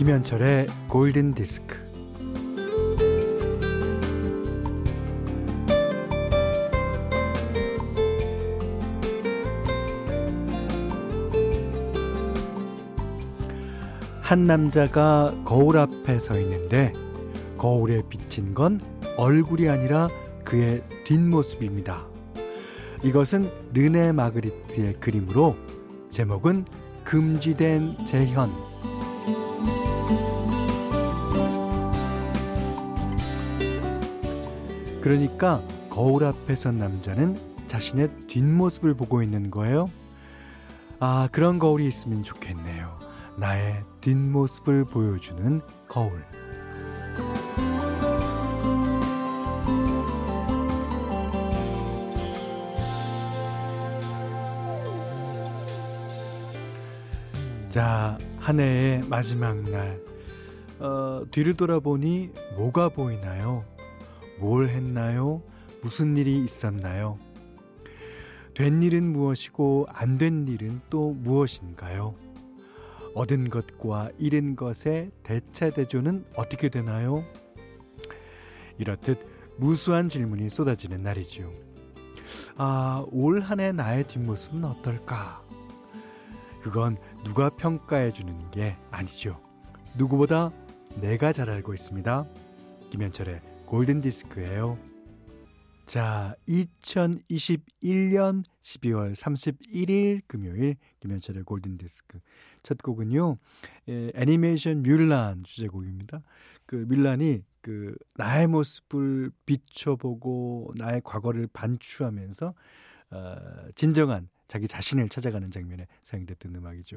김현철의 골든 디스크. 한 남자가 거울 앞에 서 있는데 거울에 비친 건 얼굴이 아니라 그의 뒷모습입니다. 이것은 르네 마그리트의 그림으로 제목은 금지된 재현. 그러니까 거울 앞에 선 남자는 자신의 뒷모습을 보고 있는 거예요. 아, 그런 거울이 있으면 좋겠네요. 나의 뒷모습을 보여주는 거울. 자, 한 해의 마지막 날. 어, 뒤를 돌아보니 뭐가 보이나요? 뭘 했나요? 무슨 일이 있었나요? 된 일은 무엇이고 안 된 일은 또 무엇인가요? 얻은 것과 잃은 것의 대체대조는 어떻게 되나요? 이렇듯 무수한 질문이 쏟아지는 날이죠. 아, 올 한 해 나의 뒷모습은 어떨까? 그건 누가 평가해 주는 게 아니죠. 누구보다 내가 잘 알고 있습니다. 김현철의 골든 디스크예요. 자, 2021년 12월 31일 금요일 김현철의 골든 디스크 첫 곡은요. 예, 애니메이션 뮬란 주제곡입니다. 그 뮬란이 그 나의 모습을 비춰보고 나의 과거를 반추하면서 어, 진정한 자기 자신을 찾아가는 장면에 사용됐던 음악이죠.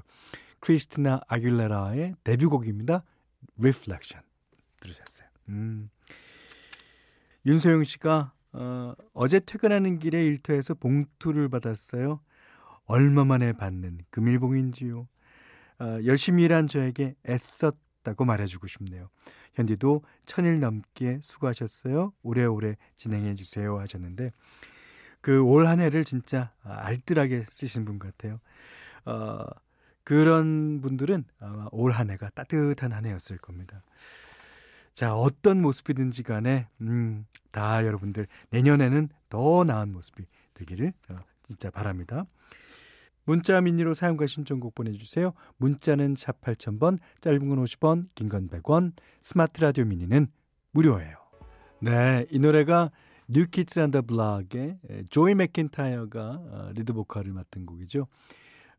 크리스티나 아길레라의 데뷔곡입니다. Reflection 들으셨어요. 음. 윤소영 씨가 어, 어제 퇴근하는 길에 일터에서 봉투를 받았어요. 얼마 만에 받는 금일봉인지요. 어, 열심히 일한 저에게 애썼다고 말해주고 싶네요. 현디도 천일 넘게 수고하셨어요. 오래오래 진행해 주세요 하셨는데 그 올 한 해를 진짜 알뜰하게 쓰신 분 같아요. 어, 그런 분들은 아마 올 한 해가 따뜻한 한 해였을 겁니다. 자, 어떤 모습이든지 간에, 음, 다 여러분들 내년에는 더 나은 모습이 되기를 어, 진짜 바랍니다. 문자 미니로 사용과 신청곡 보내주세요. 문자는 샵 8000번, 짧은 건 50원, 긴 건 100원, 스마트 라디오 미니는 무료예요. 네, 이 노래가 뉴키즈 온 더 블락의 조이 맥킨타이어가 어, 리드 보컬을 맡은 곡이죠.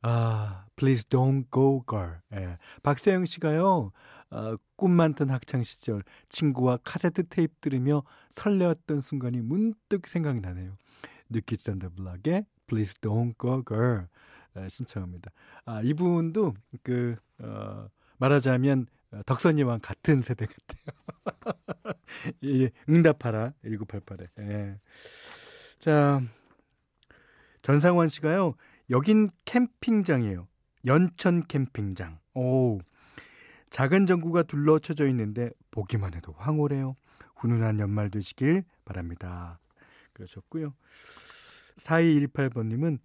아, Please Don't Go Girl. 예. 박세영 씨가요, 어, 꿈 많던 학창 시절 친구와 카세트 테이프 들으며 설레었던 순간이 문득 생각나네요. 온 더 블락의 Please Don't Go Girl. 예, 신청합니다. 아, 이분도 그, 어, 말하자면 덕선이와 같은 세대 같아요. 예, 응답하라 1988에. 예. 자, 전상원 씨가요. 여긴 캠핑장이에요. 연천 캠핑장. 오. 작은 전구가 둘러쳐져 있는데 보기만 해도 황홀해요. 훈훈한 연말 되시길 바랍니다. 그러셨고요. 4218번님은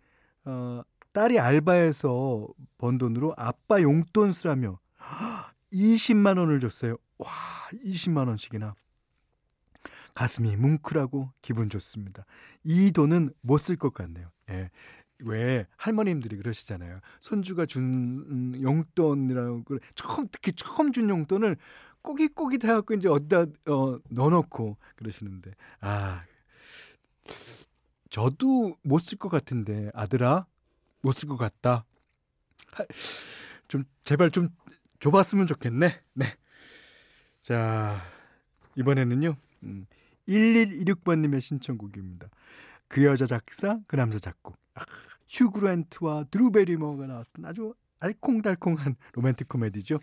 어, 딸이 알바해서 번 돈으로 아빠 용돈 쓰라며 20만 원을 줬어요. 와, 20만 원씩이나. 가슴이 뭉클하고 기분 좋습니다. 이 돈은 못 쓸 것 같네요. 예. 왜 할머님들이 그러시잖아요. 손주가 준 용돈이라고 처음 특히 처음 준 용돈을 꼬깃꼬깃 해갖고 이제 어디다 어, 넣어놓고 그러시는데 아 저도 못 쓸 것 같은데 아들아 못 쓸 것 같다. 좀 제발 좀 줘봤으면 좋겠네. 네. 자, 이번에는요, 음, 1126번님의 신청곡입니다. 그 여자 작사, 그 남자 작곡. 아, 휴그랜트와 드루베리머가 나왔던 아주 알콩달콩한 로맨틱 코미디죠.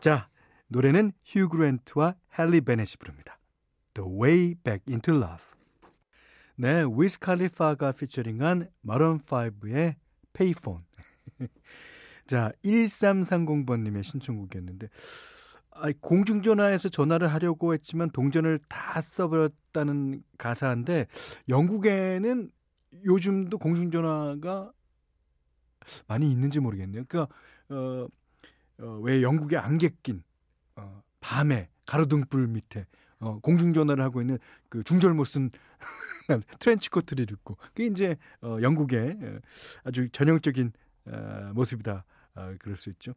자, 노래는 휴그랜트와 헨리 베넷이 부릅니다. The Way Back into Love. 네, 위스 칼리파가 피처링한 마론 5의 Payphone. 자, 1330번님의 신청곡이었는데, 아, 공중전화에서 전화를 하려고 했지만 동전을 다 써버렸다는 가사인데, 영국에는 요즘도 공중전화가 많이 있는지 모르겠네요. 그니까, 어, 어, 왜 영국의 안개 낀, 어, 밤에 가로등불 밑에 어, 공중전화를 하고 있는 그 중절모 쓴 트렌치 코트를 입고 그게 이제 어, 영국의 어, 아주 전형적인 어, 모습이다. 어, 그럴 수 있죠.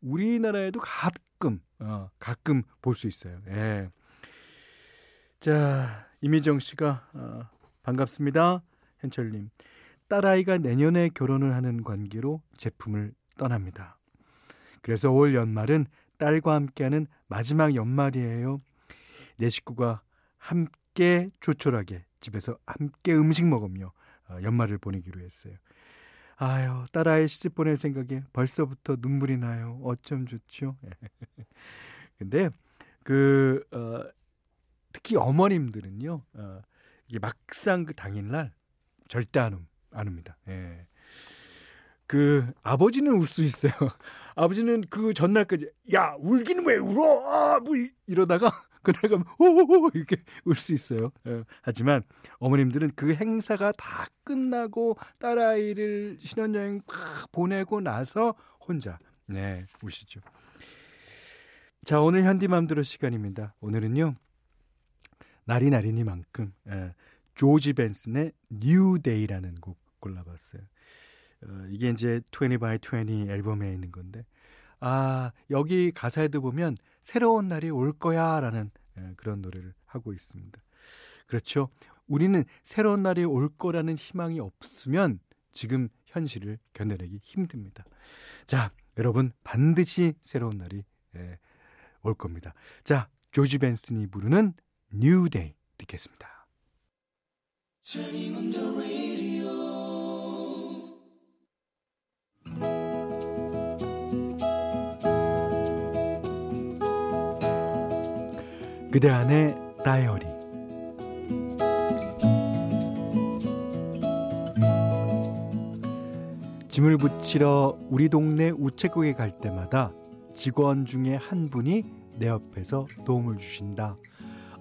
우리나라에도 가끔 어, 가끔 볼 수 있어요. 예. 자 이미정 씨가 어, 반갑습니다. 현철님 딸아이가 내년에 결혼을 하는 관계로 제품을 떠납니다. 그래서 올 연말은 딸과 함께하는 마지막 연말이에요. 내 식구가 함께 조촐하게 집에서 함께 음식 먹으며 어, 연말을 보내기로 했어요. 아유, 딸아이 시집 보낼 생각에 벌써부터 눈물이 나요. 어쩜 좋죠? 근데 그 어, 특히 어머님들은요. 어, 이게 막상 그 당일날 절대 안, 움, 안 웁니다. 예. 그 아버지는 울 수 있어요. 아버지는 그 전날까지 야 울기는 왜 울어? 아, 뭐 이러다가 그날 가면 호호호 이렇게 울 수 있어요. 예. 하지만 어머님들은 그 행사가 다 끝나고 딸아이를 신혼여행 팍 보내고 나서 혼자 네 우시죠. 자 오늘 현디맘대로 시간입니다. 오늘은요 날이 날이니만큼 예, 조지 벤슨의 New Day라는 곡 골라봤어요. 어, 이게 이제 20 by 20 앨범에 있는 건데 아 여기 가사에도 보면 새로운 날이 올 거야라는 예, 그런 노래를 하고 있습니다. 그렇죠. 우리는 새로운 날이 올 거라는 희망이 없으면 지금 현실을 견뎌내기 힘듭니다. 자, 여러분 반드시 새로운 날이 예, 올 겁니다. 자, 조지 벤슨이 부르는 New Day 듣겠습니다. 그대 안의 다이어리 짐을 붙이러 우리 동네 우체국에 갈 때마다 직원 중에 한 분이 내 옆에서 도움을 주신다.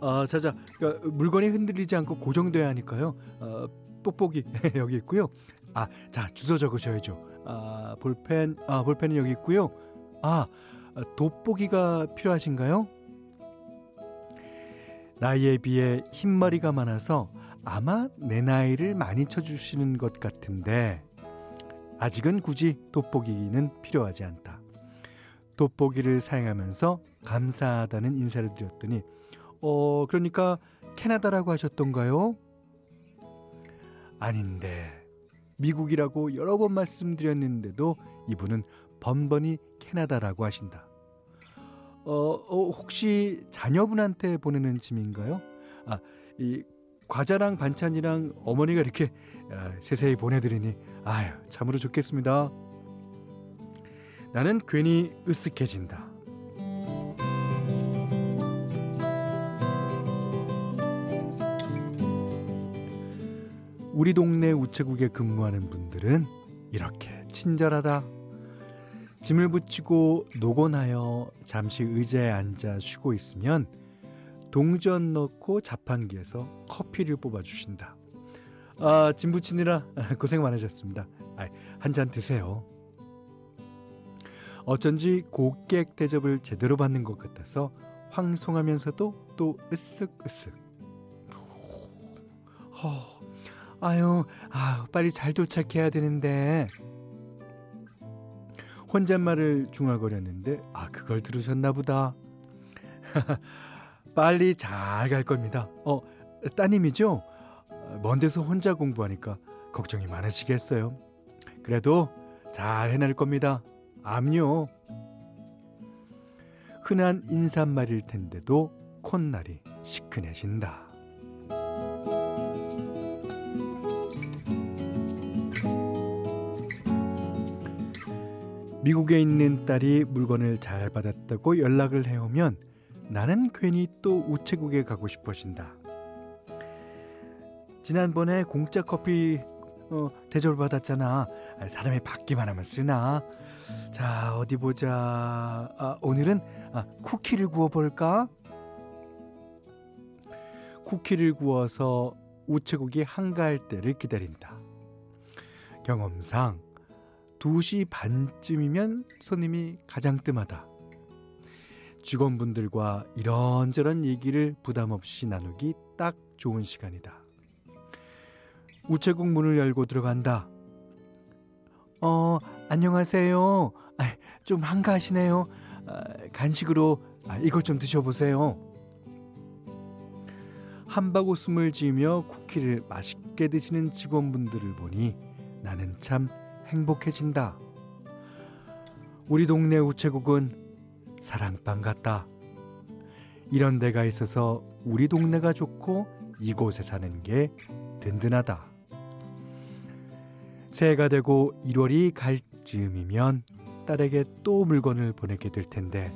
아, 자자, 그러니까 물건이 흔들리지 않고 고정돼야 하니까요. 어, 뽁뽁이 여기 있고요. 아, 자 주소 적으셔야죠. 아, 볼펜, 아 볼펜은 여기 있고요. 아, 돋보기가 필요하신가요? 나이에 비해 흰머리가 많아서 아마 내 나이를 많이 쳐주시는 것 같은데 아직은 굳이 돋보기는 필요하지 않다. 돋보기를 사용하면서 감사하다는 인사를 드렸더니 어 그러니까 캐나다라고 하셨던가요? 아닌데 미국이라고 여러 번 말씀드렸는데도 이분은 번번이 캐나다라고 하신다. 어, 어, 혹시 자녀분한테 보내는 짐인가요? 아, 이 과자랑 반찬이랑 어머니가 이렇게 아, 세세히 보내드리니 아유 참으로 좋겠습니다. 나는 괜히 으쓱해진다. 우리 동네 우체국에 근무하는 분들은 이렇게 친절하다. 짐을 붙이고 노곤하여 잠시 의자에 앉아 쉬고 있으면 동전 넣고 자판기에서 커피를 뽑아주신다. 아, 짐 붙이느라 고생 많으셨습니다. 아, 한잔 드세요. 어쩐지 고객 대접을 제대로 받는 것 같아서 황송하면서도 또 으쓱으쓱. 허, 아유, 아, 빨리 잘 도착해야 되는데. 혼잣말을 중얼거렸는데 아 그걸 들으셨나 보다. 빨리 잘 갈 겁니다. 어 따님이죠? 먼 데서 혼자 공부하니까 걱정이 많으시겠어요. 그래도 잘 해낼 겁니다. 암요. 흔한 인사말일 텐데도 콧날이 시큰해진다. 미국에 있는 딸이 물건을 잘 받았다고 연락을 해오면 나는 괜히 또 우체국에 가고 싶어진다. 지난번에 공짜 커피 어, 대접을 받았잖아. 아, 사람이 받기만 하면 쓰나. 자, 어디 보자. 아, 오늘은 아, 쿠키를 구워볼까? 쿠키를 구워서 우체국이 한가할 때를 기다린다. 경험상 2시 반쯤이면 손님이 가장 뜸하다. 직원분들과 이런저런 얘기를 부담 없이 나누기 딱 좋은 시간이다. 우체국 문을 열고 들어간다. 어, 안녕하세요. 아, 좀 한가하시네요. 아, 간식으로 아, 이것 좀 드셔보세요. 한바구 숨을 지으며 쿠키를 맛있게 드시는 직원분들을 보니 나는 참 행복해진다. 우리 동네 우체국은 사랑방 같다. 이런 데가 있어서 우리 동네가 좋고 이곳에 사는 게 든든하다. 새해가 되고 1월이 갈 즈음이면 딸에게 또 물건을 보내게 될 텐데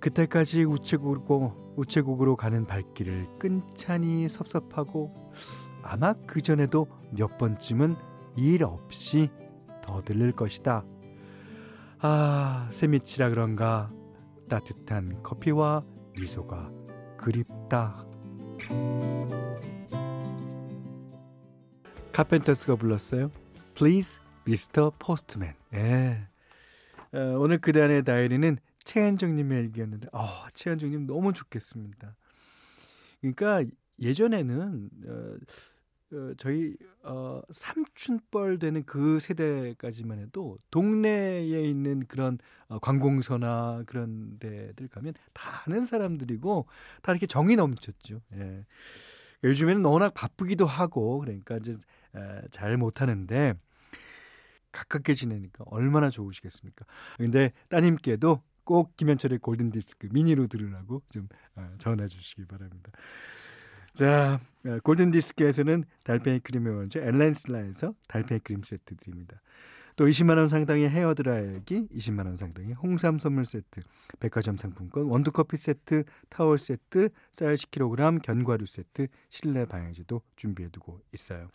그때까지 우체국으로, 우체국으로 가는 발길을 끈찬히 섭섭하고 아마 그전에도 몇 번쯤은 일 없이 더 들릴 것이다. 아, 새밑이라 그런가 따뜻한 커피와 미소가 그립다. 카펜터스가 불렀어요. Please, Mr. Postman. 예. 어, 오늘 그대 안의 다이리는 최현정님의 일기였는데, 어, 최현정님 너무 좋겠습니다. 그러니까 예전에는 어, 어, 저희 어, 삼촌뻘 되는 그 세대까지만 해도 동네에 있는 그런 어, 관공서나 그런 데들 가면 다 아는 사람들이고 다 이렇게 정이 넘쳤죠. 예. 요즘에는 워낙 바쁘기도 하고 그러니까 이제 에, 잘 못하는데 가깝게 지내니까 얼마나 좋으시겠습니까? 근데 따님께도 꼭 김현철의 골든 디스크 미니로 들으라고 좀 어, 전해 주시기 바랍니다. 자, 어, 골든 디스크에서는 달팽이 크림의 원조 엘렌실라에서 달팽이 크림 세트 드립니다. 또 20만 원 상당의 헤어 드라이기, 20만 원 상당의 홍삼 선물 세트, 백화점 상품권, 원두 커피 세트, 타월 세트, 쌀 10kg, 견과류 세트, 실내 방향제도 준비해 두고 있어요.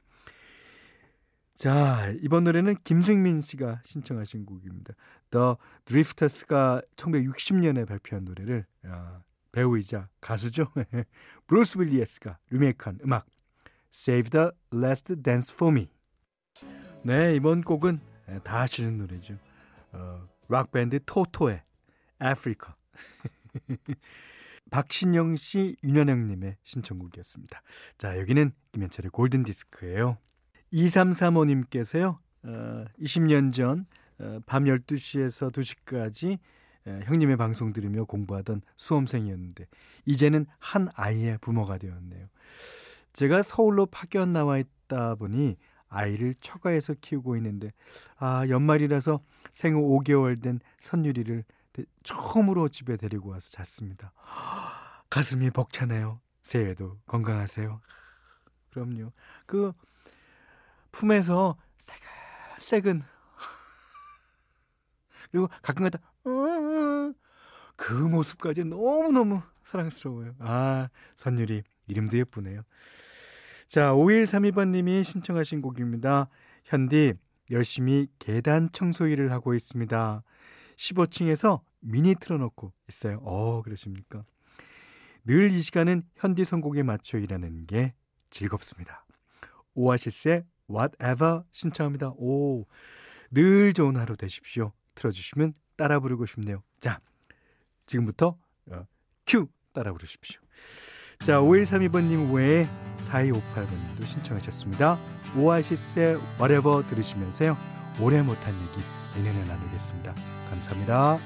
자, 이번 노래는 김승민 씨가 신청하신 곡입니다. The Drifters가 1960년에 발표한 노래를 야, 배우이자 가수죠. 브루스 윌리스가 리메이크한 음악 Save the Last Dance for Me. 네, 이번 곡은 다 아시는 노래죠. 어, 락밴드 토토의 아프리카. 박신영 씨, 윤현영 님의 신청곡이었습니다. 자, 여기는 김현철의 골든 디스크예요. 2335님께서요. 어, 20년 전 어, 밤 12시에서 2시까지 에, 형님의 방송 들으며 공부하던 수험생이었는데 이제는 한 아이의 부모가 되었네요. 제가 서울로 파견 나와 있다 보니 아이를 처가에서 키우고 있는데 아 연말이라서 생후 5개월 된 선유리를 처음으로 집에 데리고 와서 잤습니다. 가슴이 벅차네요. 새해에도 건강하세요. 그럼요. 그 품에서 새근새근 그리고 가끔가다 그 모습까지 너무너무 사랑스러워요. 아, 선율이 이름도 예쁘네요. 자, 5132번님이 신청하신 곡입니다. 현디, 열심히 계단 청소 일을 하고 있습니다. 15층에서 미니 틀어놓고 있어요. 어, 그러십니까? 늘 이 시간은 현디 선곡에 맞춰 일하는 게 즐겁습니다. 오아시스의 Whatever 신청합니다. 오, 늘 좋은 하루 되십시오. 틀어주시면 따라 부르고 싶네요. 자, 지금부터 어, 큐 따라 부르십시오. 자, 5132번님 외에 4258번님도 신청하셨습니다. 오아시스의 Whatever 들으시면서요. 오래 못한 얘기 내년에 나누겠습니다. 감사합니다.